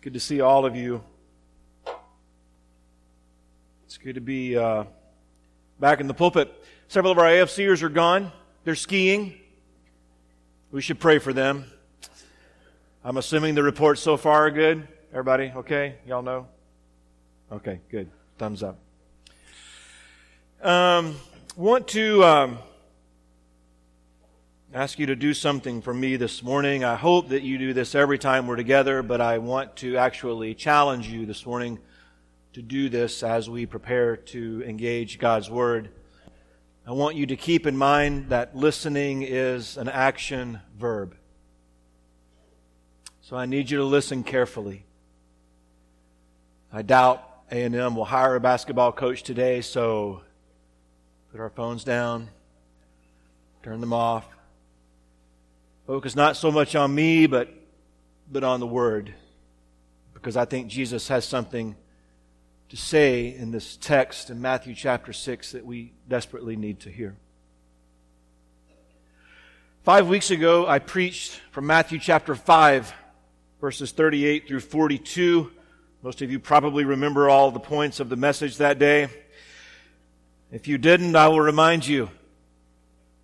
good to see all of you. It's good to be uh, back in the pulpit. Several of our AFCers are gone. They're skiing. We should pray for them. I'm assuming the reports so far are good. Everybody okay? Y'all know? Okay, good. Thumbs up. Um, want to um, ask you to do something for me this morning. I hope that you do this every time we're together, but I want to actually challenge you this morning to do this as we prepare to engage God's Word. I want you to keep in mind that listening is an action verb. So I need you to listen carefully. I doubt A&M will hire a basketball coach today, so put our phones down, turn them off, Focus not so much on me, but, but on the Word. Because I think Jesus has something to say in this text in Matthew chapter 6 that we desperately need to hear. Five weeks ago, I preached from Matthew chapter 5, verses 38 through 42. Most of you probably remember all the points of the message that day. If you didn't, I will remind you.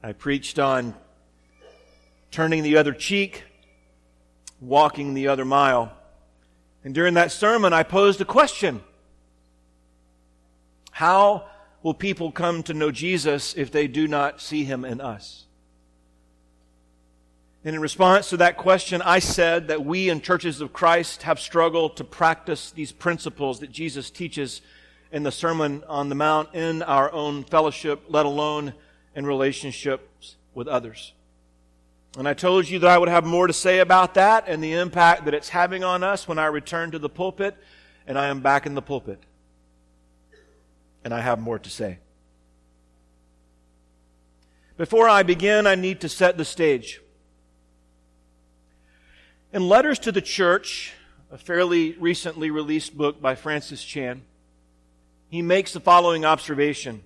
I preached on turning the other cheek, walking the other mile. And during that sermon, I posed a question How will people come to know Jesus if they do not see him in us? And in response to that question, I said that we in churches of Christ have struggled to practice these principles that Jesus teaches in the Sermon on the Mount in our own fellowship, let alone in relationships with others. And I told you that I would have more to say about that and the impact that it's having on us when I return to the pulpit, and I am back in the pulpit. And I have more to say. Before I begin, I need to set the stage. In Letters to the Church, a fairly recently released book by Francis Chan, he makes the following observation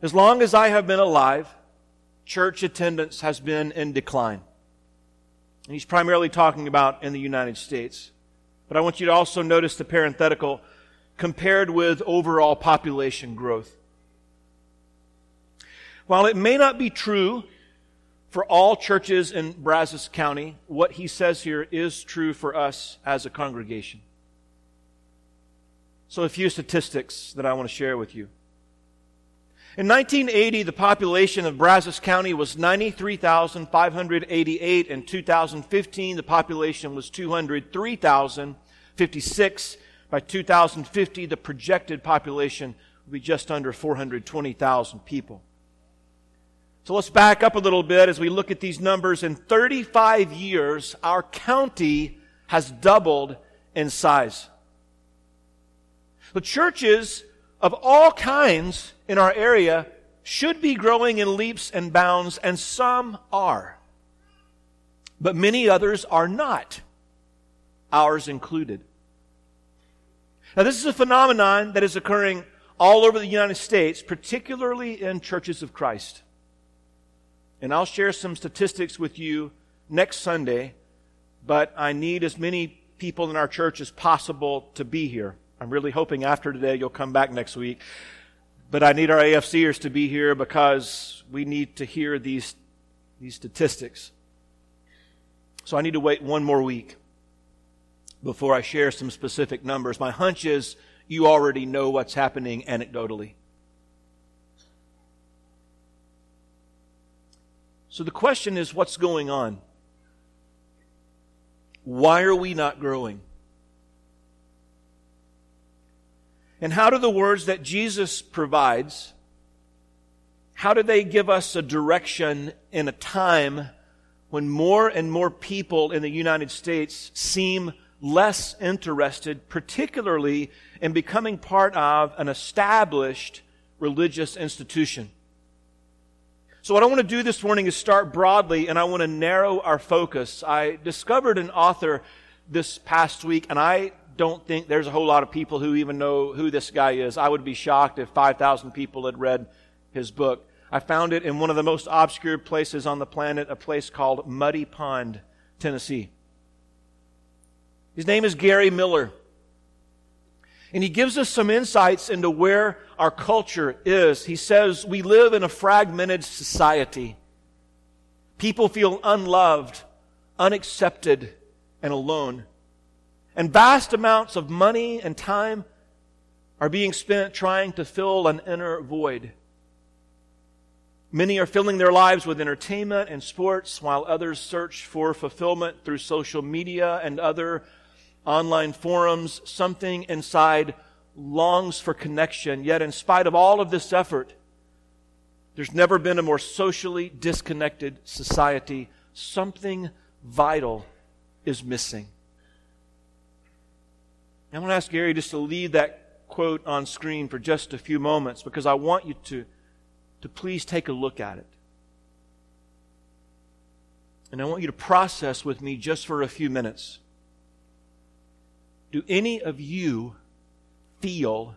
As long as I have been alive, church attendance has been in decline. And he's primarily talking about in the United States. But I want you to also notice the parenthetical compared with overall population growth. While it may not be true for all churches in Brazos County, what he says here is true for us as a congregation. So, a few statistics that I want to share with you. In 1980, the population of Brazos County was 93,588. In 2015, the population was 203,056. By 2050, the projected population will be just under 420,000 people. So let's back up a little bit as we look at these numbers. In 35 years, our county has doubled in size. The churches of all kinds in our area should be growing in leaps and bounds, and some are. But many others are not, ours included. Now, this is a phenomenon that is occurring all over the United States, particularly in churches of Christ. And I'll share some statistics with you next Sunday, but I need as many people in our church as possible to be here. I'm really hoping after today you'll come back next week. But I need our AFCers to be here because we need to hear these, these statistics. So I need to wait one more week before I share some specific numbers. My hunch is you already know what's happening anecdotally. So the question is what's going on? Why are we not growing? And how do the words that Jesus provides, how do they give us a direction in a time when more and more people in the United States seem less interested, particularly in becoming part of an established religious institution? So, what I want to do this morning is start broadly and I want to narrow our focus. I discovered an author this past week, and I don't think there's a whole lot of people who even know who this guy is. I would be shocked if 5,000 people had read his book. I found it in one of the most obscure places on the planet, a place called Muddy Pond, Tennessee. His name is Gary Miller. And he gives us some insights into where our culture is. He says we live in a fragmented society. People feel unloved, unaccepted, and alone. And vast amounts of money and time are being spent trying to fill an inner void. Many are filling their lives with entertainment and sports, while others search for fulfillment through social media and other online forums. Something inside longs for connection, yet, in spite of all of this effort, there's never been a more socially disconnected society. Something vital is missing. I want to ask Gary just to leave that quote on screen for just a few moments because I want you to to please take a look at it. And I want you to process with me just for a few minutes. Do any of you feel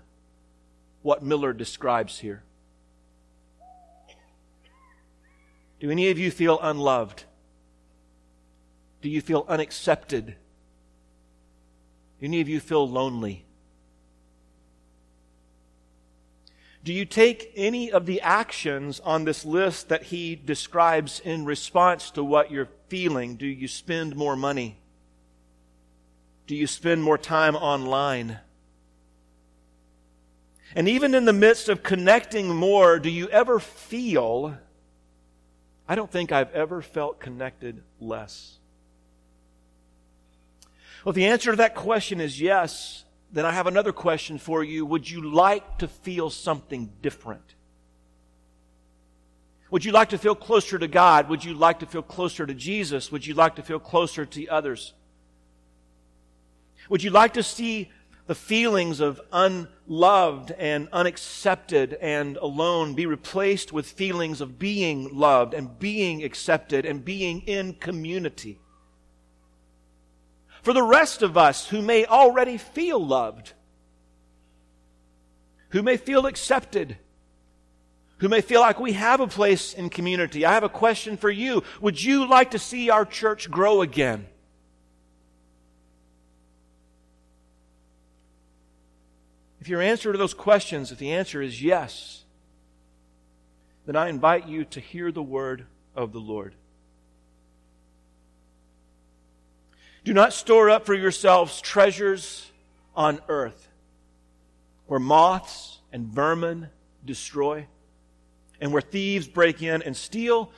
what Miller describes here? Do any of you feel unloved? Do you feel unaccepted? Do any of you feel lonely? Do you take any of the actions on this list that he describes in response to what you're feeling? Do you spend more money? Do you spend more time online? And even in the midst of connecting more, do you ever feel, I don't think I've ever felt connected less? Well, the answer to that question is yes then I have another question for you. Would you like to feel something different? Would you like to feel closer to God? Would you like to feel closer to Jesus? Would you like to feel closer to others? Would you like to see the feelings of unloved and unaccepted and alone be replaced with feelings of being loved and being accepted and being in community? For the rest of us who may already feel loved, who may feel accepted, who may feel like we have a place in community. I have a question for you. Would you like to see our church grow again? If your answer to those questions, if the answer is yes, then I invite you to hear the word of the Lord. Do not store up for yourselves treasures on earth where moths and vermin destroy and where thieves break in and steal.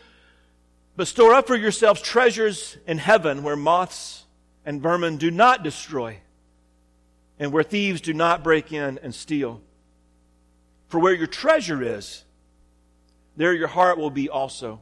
But store up for yourselves treasures in heaven where moths and vermin do not destroy and where thieves do not break in and steal. For where your treasure is, there your heart will be also.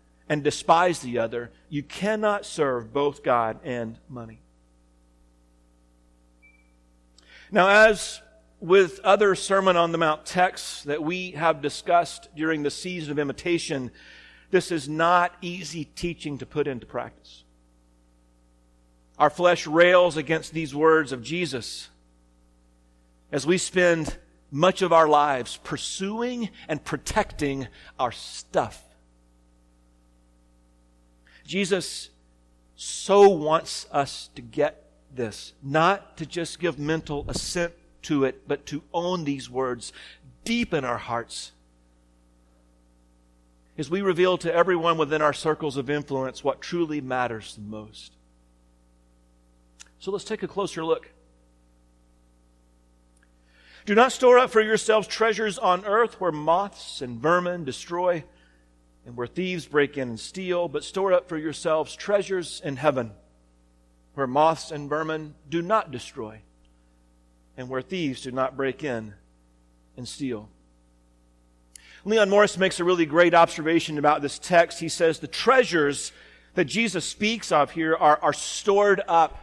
and despise the other. You cannot serve both God and money. Now, as with other Sermon on the Mount texts that we have discussed during the season of imitation, this is not easy teaching to put into practice. Our flesh rails against these words of Jesus as we spend much of our lives pursuing and protecting our stuff. Jesus so wants us to get this, not to just give mental assent to it, but to own these words deep in our hearts. As we reveal to everyone within our circles of influence what truly matters the most. So let's take a closer look. Do not store up for yourselves treasures on earth where moths and vermin destroy and where thieves break in and steal, but store up for yourselves treasures in heaven, where moths and vermin do not destroy, and where thieves do not break in and steal. Leon Morris makes a really great observation about this text. He says the treasures that Jesus speaks of here are, are stored up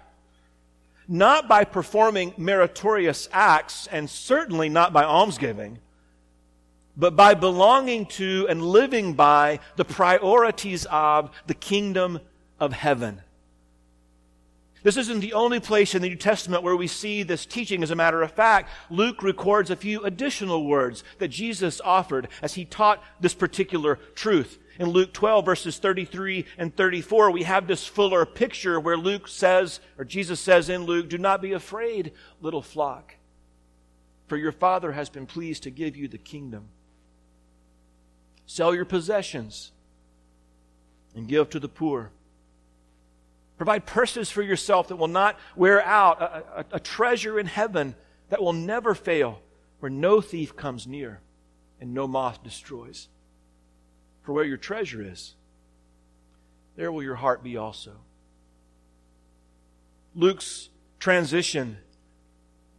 not by performing meritorious acts, and certainly not by almsgiving, but by belonging to and living by the priorities of the kingdom of heaven. This isn't the only place in the New Testament where we see this teaching. As a matter of fact, Luke records a few additional words that Jesus offered as he taught this particular truth. In Luke 12, verses 33 and 34, we have this fuller picture where Luke says, or Jesus says in Luke, Do not be afraid, little flock, for your Father has been pleased to give you the kingdom. Sell your possessions and give to the poor. Provide purses for yourself that will not wear out, a, a, a, treasure in heaven that will never fail, where no thief comes near and no moth destroys. For where your treasure is, there will your heart be also. Luke's transition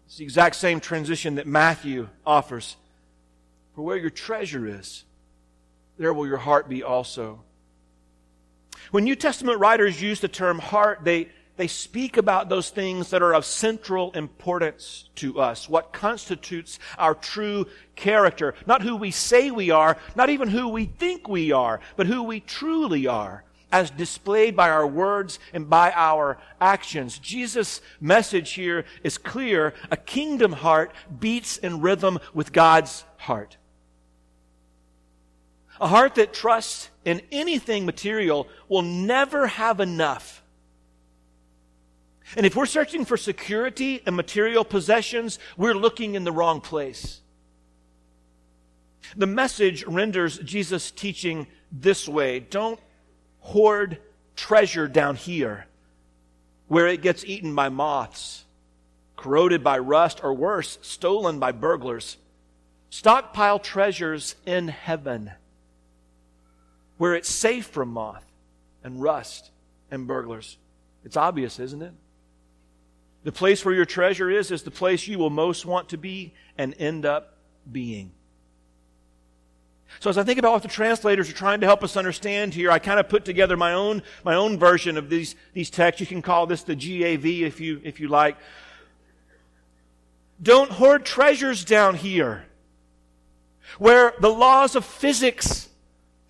is the exact same transition that Matthew offers. For where your treasure is, there will your heart be also. When New Testament writers use the term heart, they, they speak about those things that are of central importance to us, what constitutes our true character. Not who we say we are, not even who we think we are, but who we truly are, as displayed by our words and by our actions. Jesus' message here is clear. A kingdom heart beats in rhythm with God's heart. A heart that trusts in anything material will never have enough. And if we're searching for security and material possessions, we're looking in the wrong place. The message renders Jesus' teaching this way Don't hoard treasure down here where it gets eaten by moths, corroded by rust, or worse, stolen by burglars. Stockpile treasures in heaven where it's safe from moth and rust and burglars. It's obvious, isn't it? The place where your treasure is is the place you will most want to be and end up being. So as I think about what the translators are trying to help us understand here, I kind of put together my own, my own version of these, these texts. You can call this the GAV if you, if you like. Don't hoard treasures down here where the laws of physics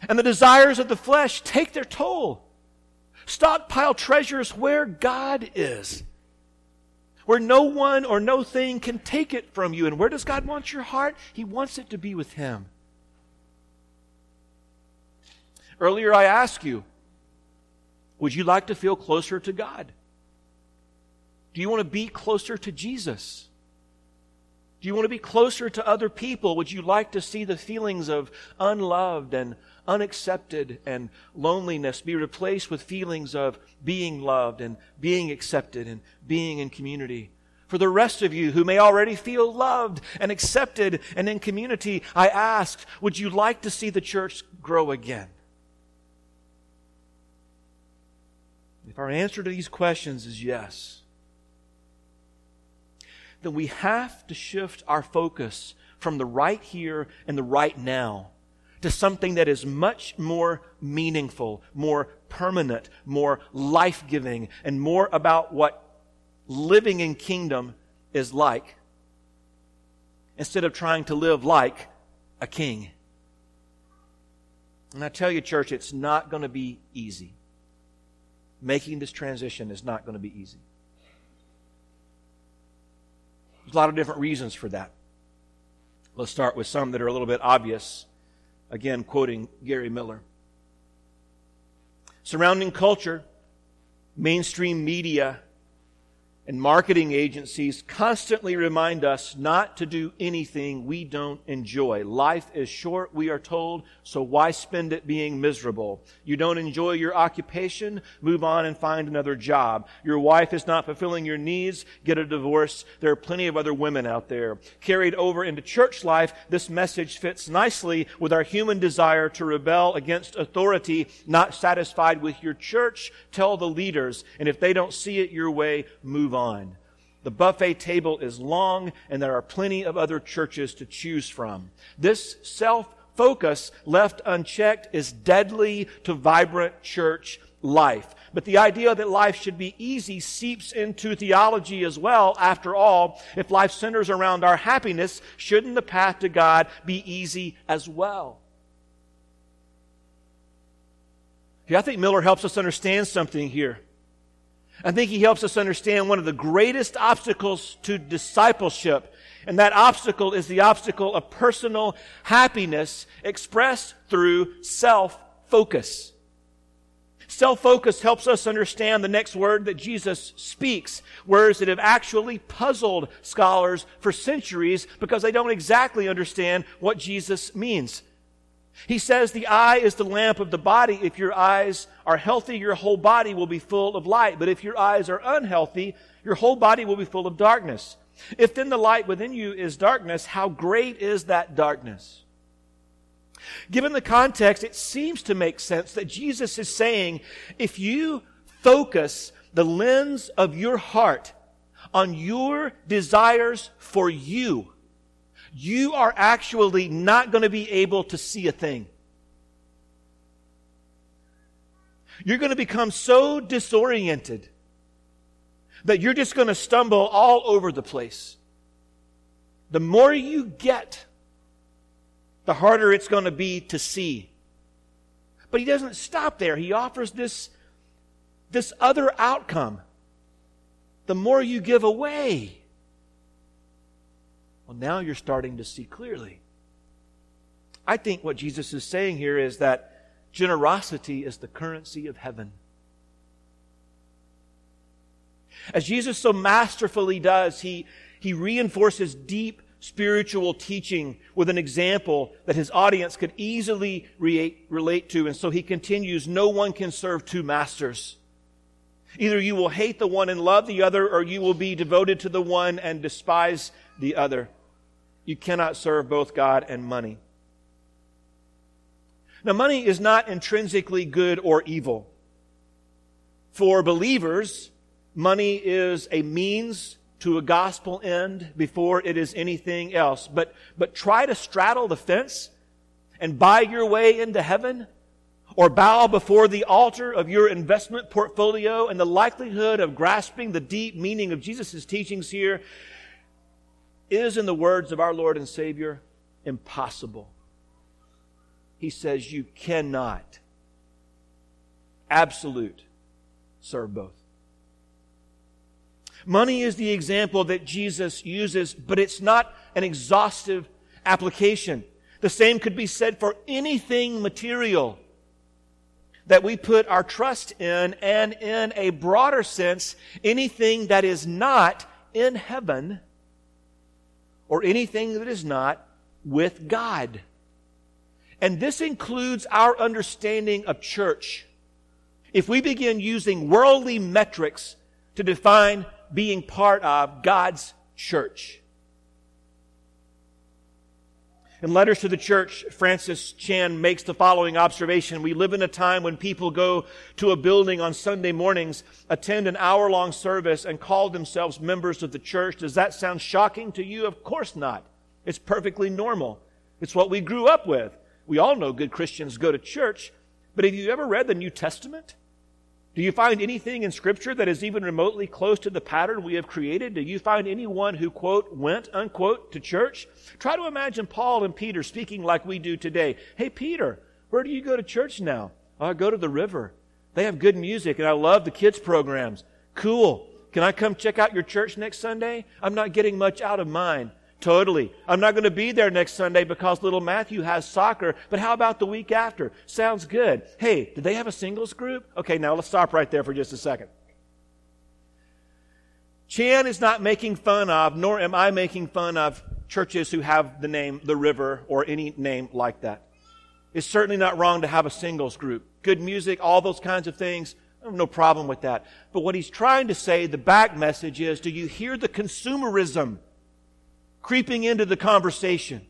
and the desires of the flesh take their toll. Stockpile treasures where God is, where no one or no thing can take it from you. And where does God want your heart? He wants it to be with Him. Earlier, I asked you, would you like to feel closer to God? Do you want to be closer to Jesus? Do you want to be closer to other people? Would you like to see the feelings of unloved and unaccepted and loneliness be replaced with feelings of being loved and being accepted and being in community. For the rest of you who may already feel loved and accepted and in community, I ask, would you like to see the church grow again? If our answer to these questions is yes, then we have to shift our focus from the right here and the right now to something that is much more meaningful, more permanent, more life giving, and more about what living in kingdom is like instead of trying to live like a king. And I tell you, church, it's not going to be easy. Making this transition is not going to be easy. There's a lot of different reasons for that. Let's start with some that are a little bit obvious. Again, quoting Gary Miller. Surrounding culture, mainstream media, and marketing agencies constantly remind us not to do anything we don't enjoy. Life is short, we are told, so why spend it being miserable? You don't enjoy your occupation? Move on and find another job. Your wife is not fulfilling your needs? Get a divorce. There are plenty of other women out there. Carried over into church life, this message fits nicely with our human desire to rebel against authority. Not satisfied with your church? Tell the leaders. And if they don't see it your way, move on on. The buffet table is long, and there are plenty of other churches to choose from. This self focus, left unchecked, is deadly to vibrant church life. But the idea that life should be easy seeps into theology as well. After all, if life centers around our happiness, shouldn't the path to God be easy as well? Yeah, I think Miller helps us understand something here. I think he helps us understand one of the greatest obstacles to discipleship. And that obstacle is the obstacle of personal happiness expressed through self focus. Self focus helps us understand the next word that Jesus speaks, words that have actually puzzled scholars for centuries because they don't exactly understand what Jesus means. He says the eye is the lamp of the body. If your eyes are healthy, your whole body will be full of light. But if your eyes are unhealthy, your whole body will be full of darkness. If then the light within you is darkness, how great is that darkness? Given the context, it seems to make sense that Jesus is saying, if you focus the lens of your heart on your desires for you, you are actually not going to be able to see a thing. You're going to become so disoriented that you're just going to stumble all over the place. The more you get, the harder it's going to be to see. But he doesn't stop there. He offers this, this other outcome. The more you give away, well, now you're starting to see clearly. I think what Jesus is saying here is that generosity is the currency of heaven. As Jesus so masterfully does, he, he reinforces deep spiritual teaching with an example that his audience could easily re- relate to. And so he continues, no one can serve two masters. Either you will hate the one and love the other, or you will be devoted to the one and despise the other. You cannot serve both God and money. Now, money is not intrinsically good or evil. For believers, money is a means to a gospel end before it is anything else. But, but try to straddle the fence and buy your way into heaven or bow before the altar of your investment portfolio and the likelihood of grasping the deep meaning of Jesus' teachings here is, in the words of our Lord and Savior, impossible. He says you cannot, absolute, serve both. Money is the example that Jesus uses, but it's not an exhaustive application. The same could be said for anything material that we put our trust in, and in a broader sense, anything that is not in heaven or anything that is not with God. And this includes our understanding of church. If we begin using worldly metrics to define being part of God's church, in Letters to the Church, Francis Chan makes the following observation. We live in a time when people go to a building on Sunday mornings, attend an hour long service, and call themselves members of the church. Does that sound shocking to you? Of course not. It's perfectly normal. It's what we grew up with. We all know good Christians go to church, but have you ever read the New Testament? Do you find anything in Scripture that is even remotely close to the pattern we have created? Do you find anyone who, quote, went, unquote, to church? Try to imagine Paul and Peter speaking like we do today. Hey, Peter, where do you go to church now? Oh, I go to the river. They have good music, and I love the kids' programs. Cool. Can I come check out your church next Sunday? I'm not getting much out of mine. Totally. I'm not going to be there next Sunday because little Matthew has soccer, but how about the week after? Sounds good. Hey, did they have a singles group? Okay, now let's stop right there for just a second. Chan is not making fun of, nor am I making fun of churches who have the name The River or any name like that. It's certainly not wrong to have a singles group. Good music, all those kinds of things. No problem with that. But what he's trying to say, the back message is, do you hear the consumerism creeping into the conversation.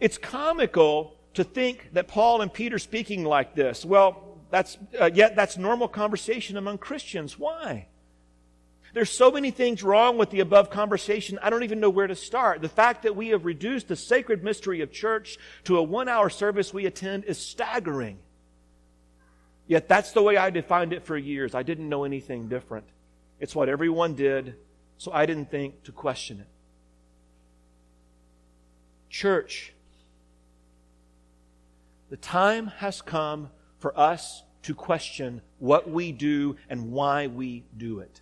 It's comical to think that Paul and Peter speaking like this. Well, that's uh, yet that's normal conversation among Christians. Why? There's so many things wrong with the above conversation, I don't even know where to start. The fact that we have reduced the sacred mystery of church to a one hour service we attend is staggering. Yet that's the way I defined it for years. I didn't know anything different. It's what everyone did, so I didn't think to question it. Church, the time has come for us to question what we do and why we do it.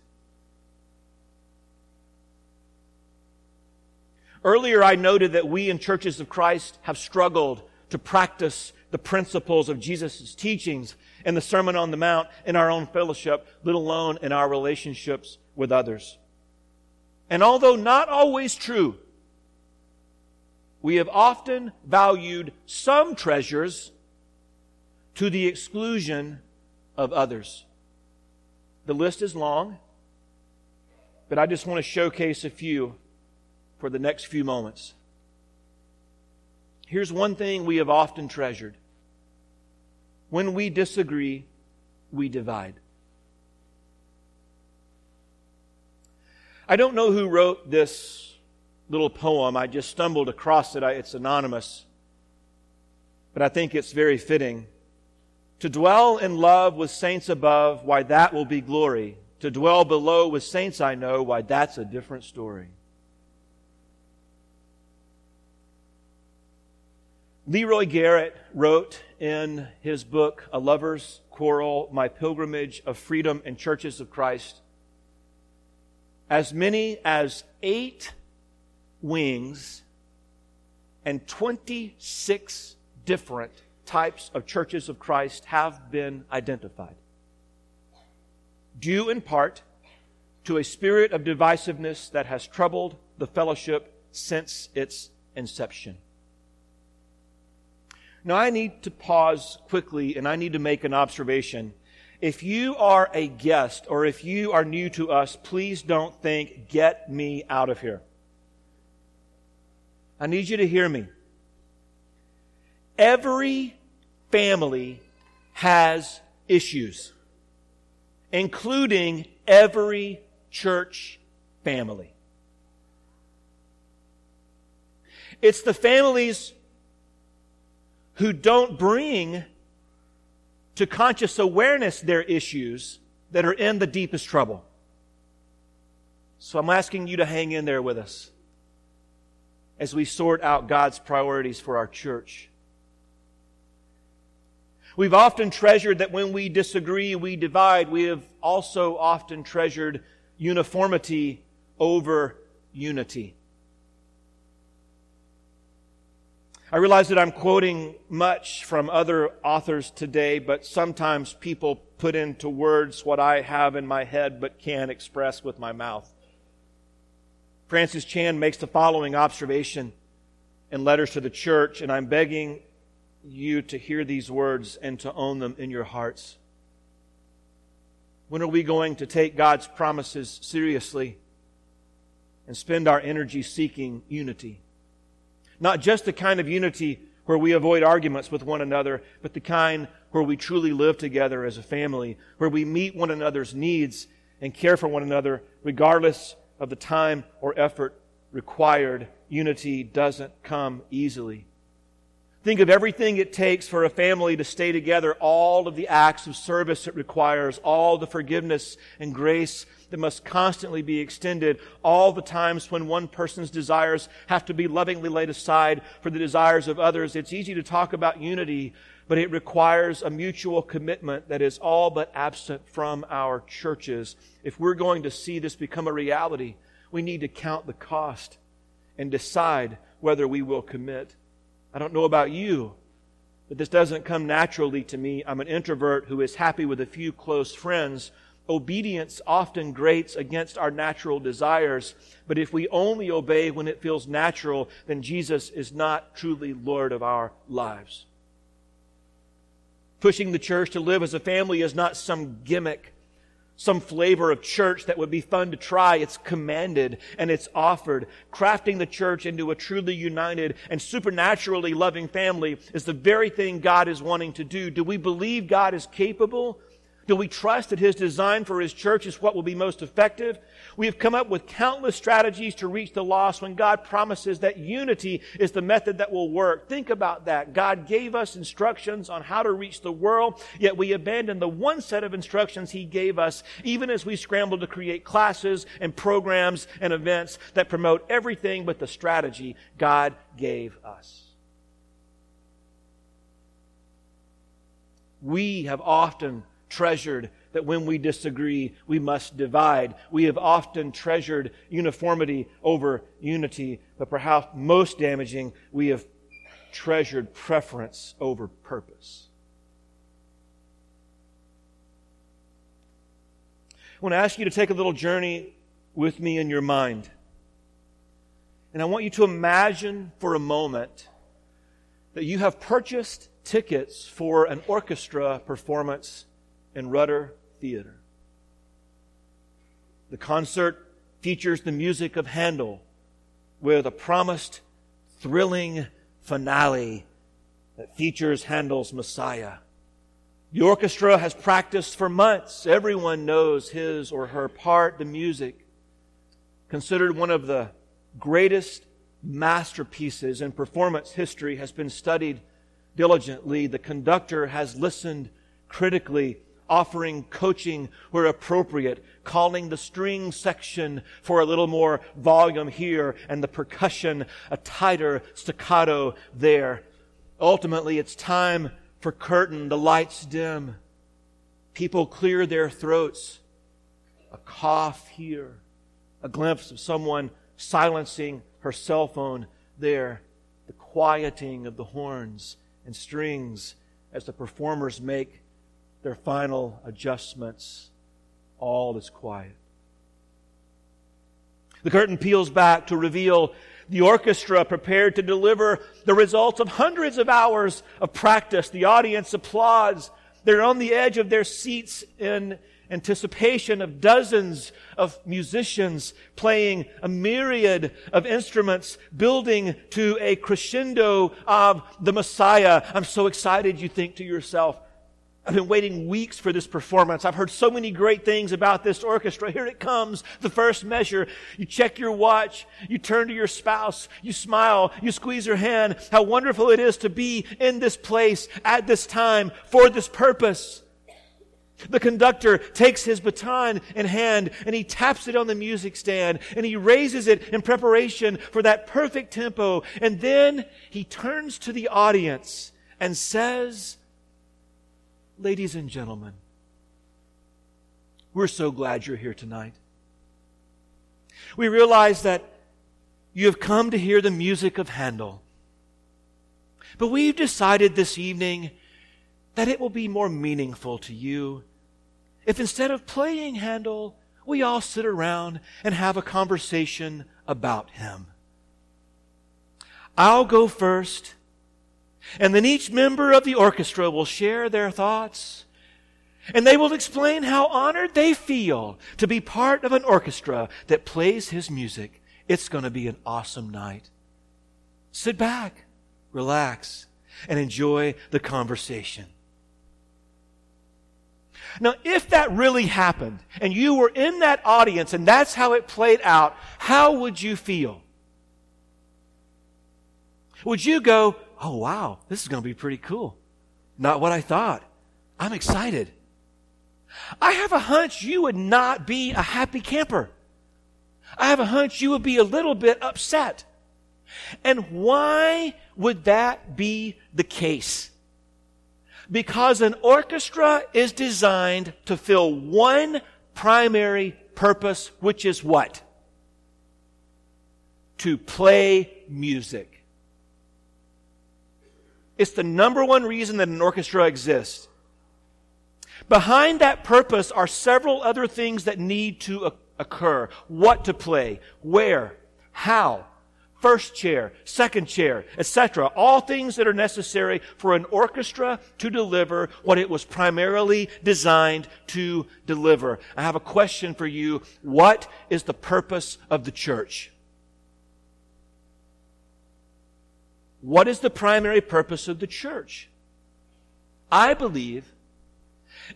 Earlier, I noted that we in churches of Christ have struggled to practice the principles of Jesus' teachings in the Sermon on the Mount in our own fellowship, let alone in our relationships with others. And although not always true, we have often valued some treasures to the exclusion of others. The list is long, but I just want to showcase a few for the next few moments. Here's one thing we have often treasured when we disagree, we divide. I don't know who wrote this little poem. I just stumbled across it. It's anonymous. But I think it's very fitting. To dwell in love with saints above, why that will be glory. To dwell below with saints I know, why that's a different story. Leroy Garrett wrote in his book, A Lover's Quarrel My Pilgrimage of Freedom and Churches of Christ, as many as eight wings and 26 different types of churches of Christ have been identified. Due in part to a spirit of divisiveness that has troubled the fellowship since its inception. Now, I need to pause quickly and I need to make an observation. If you are a guest or if you are new to us, please don't think, get me out of here. I need you to hear me. Every family has issues, including every church family. It's the families who don't bring to conscious awareness their issues that are in the deepest trouble. So I'm asking you to hang in there with us as we sort out God's priorities for our church. We've often treasured that when we disagree, we divide. We have also often treasured uniformity over unity. I realize that I'm quoting much from other authors today, but sometimes people put into words what I have in my head but can't express with my mouth. Francis Chan makes the following observation in letters to the church, and I'm begging you to hear these words and to own them in your hearts. When are we going to take God's promises seriously and spend our energy seeking unity? Not just the kind of unity where we avoid arguments with one another, but the kind where we truly live together as a family, where we meet one another's needs and care for one another regardless of the time or effort required. Unity doesn't come easily. Think of everything it takes for a family to stay together, all of the acts of service it requires, all the forgiveness and grace that must constantly be extended, all the times when one person's desires have to be lovingly laid aside for the desires of others. It's easy to talk about unity, but it requires a mutual commitment that is all but absent from our churches. If we're going to see this become a reality, we need to count the cost and decide whether we will commit. I don't know about you, but this doesn't come naturally to me. I'm an introvert who is happy with a few close friends. Obedience often grates against our natural desires, but if we only obey when it feels natural, then Jesus is not truly Lord of our lives. Pushing the church to live as a family is not some gimmick some flavor of church that would be fun to try. It's commanded and it's offered. Crafting the church into a truly united and supernaturally loving family is the very thing God is wanting to do. Do we believe God is capable Do we trust that His design for His church is what will be most effective? We have come up with countless strategies to reach the lost when God promises that unity is the method that will work. Think about that. God gave us instructions on how to reach the world, yet we abandon the one set of instructions He gave us, even as we scramble to create classes and programs and events that promote everything but the strategy God gave us. We have often treasured that when we disagree, we must divide. We have often treasured uniformity over unity, but perhaps most damaging, we have treasured preference over purpose. I want to ask you to take a little journey with me in your mind. And I want you to imagine for a moment that you have purchased tickets for an orchestra performance in Rudder Theater. The concert features the music of Handel with a promised thrilling finale that features Handel's Messiah. The orchestra has practiced for months. Everyone knows his or her part. The music, considered one of the greatest masterpieces in performance history, has been studied diligently. The conductor has listened critically offering coaching where appropriate, calling the string section for a little more volume here and the percussion a tighter staccato there. Ultimately, it's time for curtain, the lights dim. People clear their throats. A cough here, a glimpse of someone silencing her cell phone there, the quieting of the horns and strings as the performers make their final adjustments, all is quiet. The curtain peels back to reveal the orchestra prepared to deliver the results of hundreds of hours of practice. The audience applauds. They're on the edge of their seats in anticipation of dozens of musicians playing a myriad of instruments, building to a crescendo of the Messiah. I'm so excited, you think to yourself. I've been waiting weeks for this performance. I've heard so many great things about this orchestra. Here it comes, the first measure. You check your watch, you turn to your spouse, you smile, you squeeze her hand. How wonderful it is to be in this place at this time for this purpose. The conductor takes his baton in hand and he taps it on the music stand and he raises it in preparation for that perfect tempo. And then he turns to the audience and says, Ladies and gentlemen, we're so glad you're here tonight. We realize that you have come to hear the music of Handel. But we've decided this evening that it will be more meaningful to you if instead of playing Handel, we all sit around and have a conversation about him. I'll go first and then each member of the orchestra will share their thoughts. And they will explain how honored they feel to be part of an orchestra that plays his music. It's going to be an awesome night. Sit back, relax, and enjoy the conversation. Now, if that really happened and you were in that audience and that's how it played out, how would you feel? Would you go, oh, wow, this is going to be pretty cool. Not what I thought. I'm excited. I have a hunch you would not be a happy camper. I have a hunch you would be a little bit upset. And why would that be the case? Because an orchestra is designed to fill one primary purpose, which is what? To play music. It's the number one reason that an orchestra exists. Behind that purpose are several other things that need to occur. What to play, where, how, first chair, second chair, etc. All things that are necessary for an orchestra to deliver what it was primarily designed to deliver. I have a question for you. What is the purpose of the church? What is the primary purpose of the church? I believe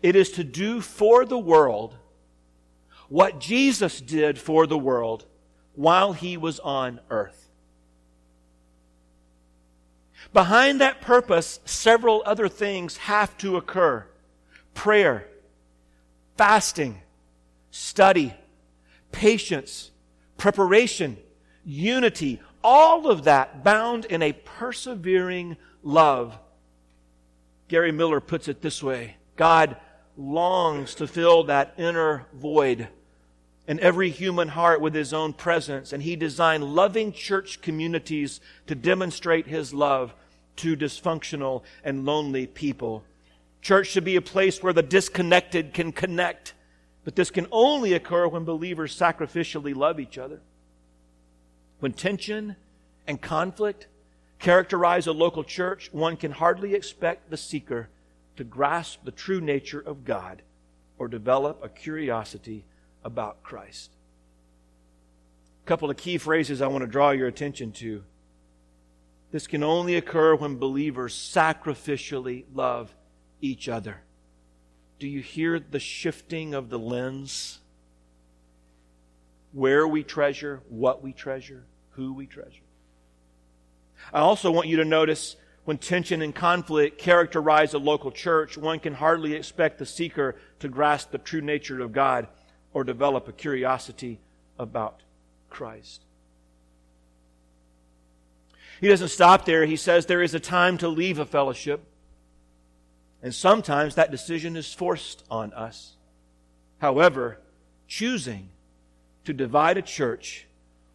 It is to do for the world what Jesus did for the world while he was on earth. Behind that purpose, several other things have to occur prayer, fasting, study, patience, preparation, unity, all of that bound in a persevering love. Gary Miller puts it this way God longs to fill that inner void in every human heart with his own presence, and he designed loving church communities to demonstrate his love to dysfunctional and lonely people. Church should be a place where the disconnected can connect, but this can only occur when believers sacrificially love each other. When tension and conflict characterize a local church, one can hardly expect the seeker to grasp the true nature of God or develop a curiosity about Christ. A couple of key phrases I want to draw your attention to. This can only occur when believers sacrificially love each other. Do you hear the shifting of the lens? Where we treasure, what we treasure, who we treasure. I also want you to notice when tension and conflict characterize a local church, one can hardly expect the seeker to grasp the true nature of God or develop a curiosity about Christ. He doesn't stop there. He says there is a time to leave a fellowship, and sometimes that decision is forced on us. However, choosing to divide a church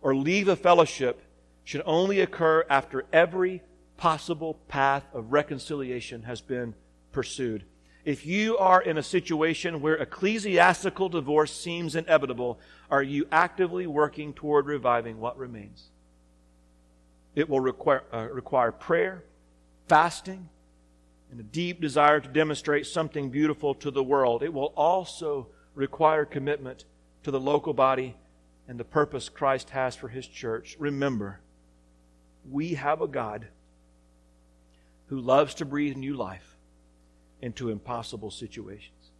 or leave a fellowship should only occur after every possible path of reconciliation has been pursued. If you are in a situation where ecclesiastical divorce seems inevitable, are you actively working toward reviving what remains? It will require, uh, require prayer, fasting, and a deep desire to demonstrate something beautiful to the world. It will also require commitment to the local body and the purpose Christ has for his church. Remember, we have a God who loves to breathe new life into impossible situations.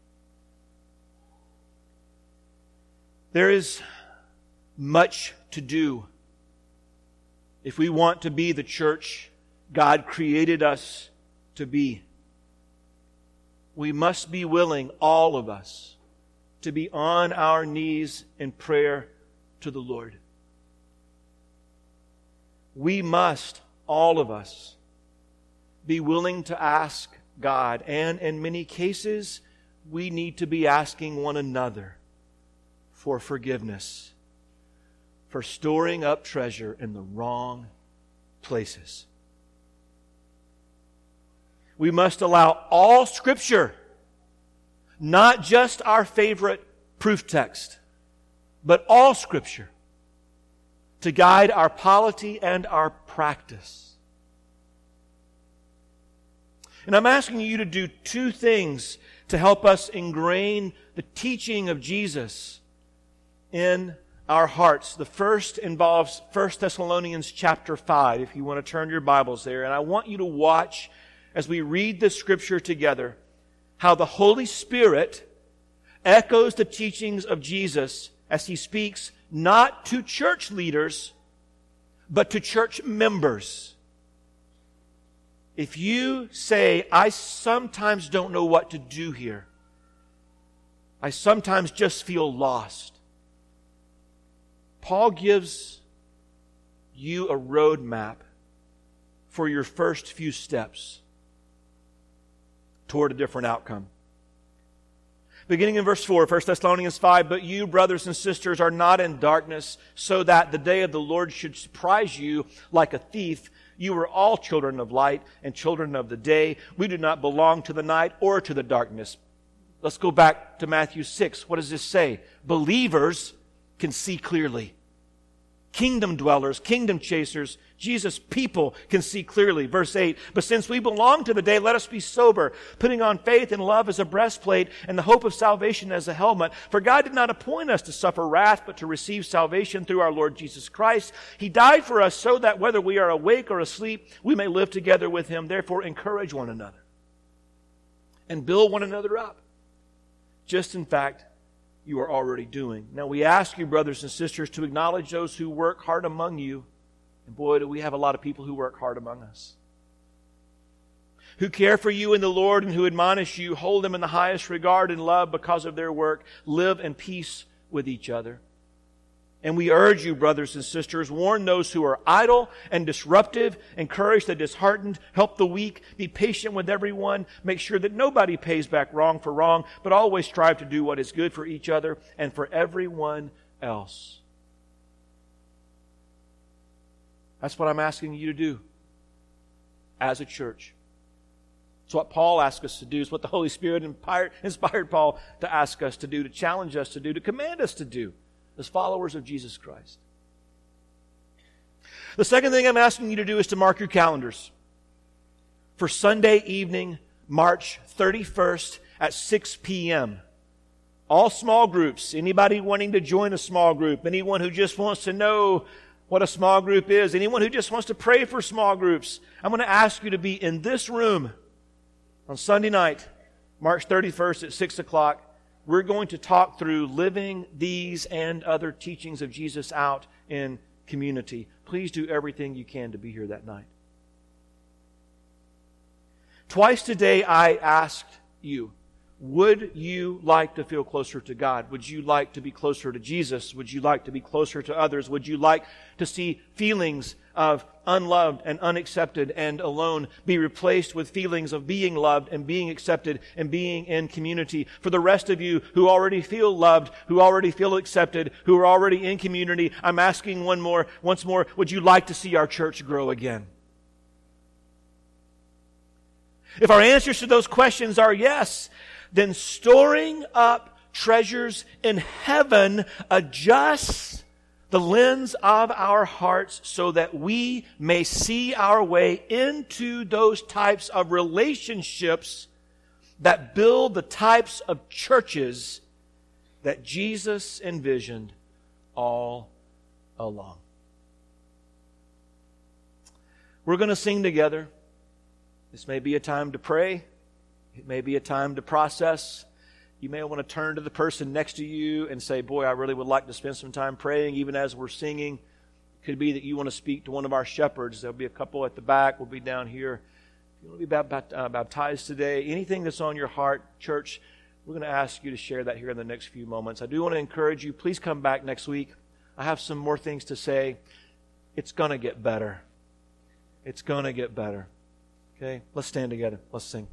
There is much to do if we want to be the church God created us to be. We must be willing, all of us, to be on our knees in prayer to the Lord. We must, all of us, be willing to ask God. And in many cases, we need to be asking one another for forgiveness for storing up treasure in the wrong places. We must allow all Scripture, not just our favorite proof text, but all Scripture, to guide our polity and our practice. And I'm asking you to do two things to help us ingrain the teaching of Jesus in our hearts. The first involves 1 Thessalonians chapter 5, if you want to turn your Bibles there. And I want you to watch as we read the scripture together how the Holy Spirit echoes the teachings of Jesus as he speaks not to church leaders, but to church members. If you say, I sometimes don't know what to do here, I sometimes just feel lost, Paul gives you a roadmap for your first few steps toward a different outcome. Beginning in verse 4, 1 Thessalonians 5, But you, brothers and sisters, are not in darkness, so that the day of the Lord should surprise you like a thief. You are all children of light and children of the day. We do not belong to the night or to the darkness. Let's go back to Matthew 6. What does this say? Believers can see clearly. Kingdom dwellers, kingdom chasers, Jesus' people can see clearly. Verse 8, but since we belong to the day, let us be sober, putting on faith and love as a breastplate and the hope of salvation as a helmet. For God did not appoint us to suffer wrath, but to receive salvation through our Lord Jesus Christ. He died for us so that whether we are awake or asleep, we may live together with Him. Therefore, encourage one another and build one another up just in fact you are already doing. Now we ask you, brothers and sisters, to acknowledge those who work hard among you. And boy, do we have a lot of people who work hard among us. Who care for you in the Lord and who admonish you, hold them in the highest regard and love because of their work. Live in peace with each other. And we urge you, brothers and sisters, warn those who are idle and disruptive, encourage the disheartened, help the weak, be patient with everyone, make sure that nobody pays back wrong for wrong, but always strive to do what is good for each other and for everyone else. That's what I'm asking you to do as a church. It's what Paul asks us to do. It's what the Holy Spirit inspired Paul to ask us to do, to challenge us to do, to command us to do as followers of Jesus Christ. The second thing I'm asking you to do is to mark your calendars for Sunday evening, March 31st at 6 p.m. All small groups, anybody wanting to join a small group, anyone who just wants to know what a small group is, anyone who just wants to pray for small groups, I'm going to ask you to be in this room on Sunday night, March 31st at 6 o'clock we're going to talk through living these and other teachings of Jesus out in community. Please do everything you can to be here that night. Twice today I asked you, would you like to feel closer to God? Would you like to be closer to Jesus? Would you like to be closer to others? Would you like to see feelings of unloved and unaccepted and alone be replaced with feelings of being loved and being accepted and being in community? For the rest of you who already feel loved, who already feel accepted, who are already in community, I'm asking one more, once more, would you like to see our church grow again? If our answers to those questions are yes, then storing up treasures in heaven adjusts the lens of our hearts so that we may see our way into those types of relationships that build the types of churches that Jesus envisioned all along. We're going to sing together. This may be a time to pray. It may be a time to process. You may want to turn to the person next to you and say, Boy, I really would like to spend some time praying, even as we're singing. It could be that you want to speak to one of our shepherds. There'll be a couple at the back, we'll be down here. If you want to be uh, baptized today, anything that's on your heart, church, we're going to ask you to share that here in the next few moments. I do want to encourage you, please come back next week. I have some more things to say. It's going to get better. It's going to get better. Okay, let's stand together. Let's sing.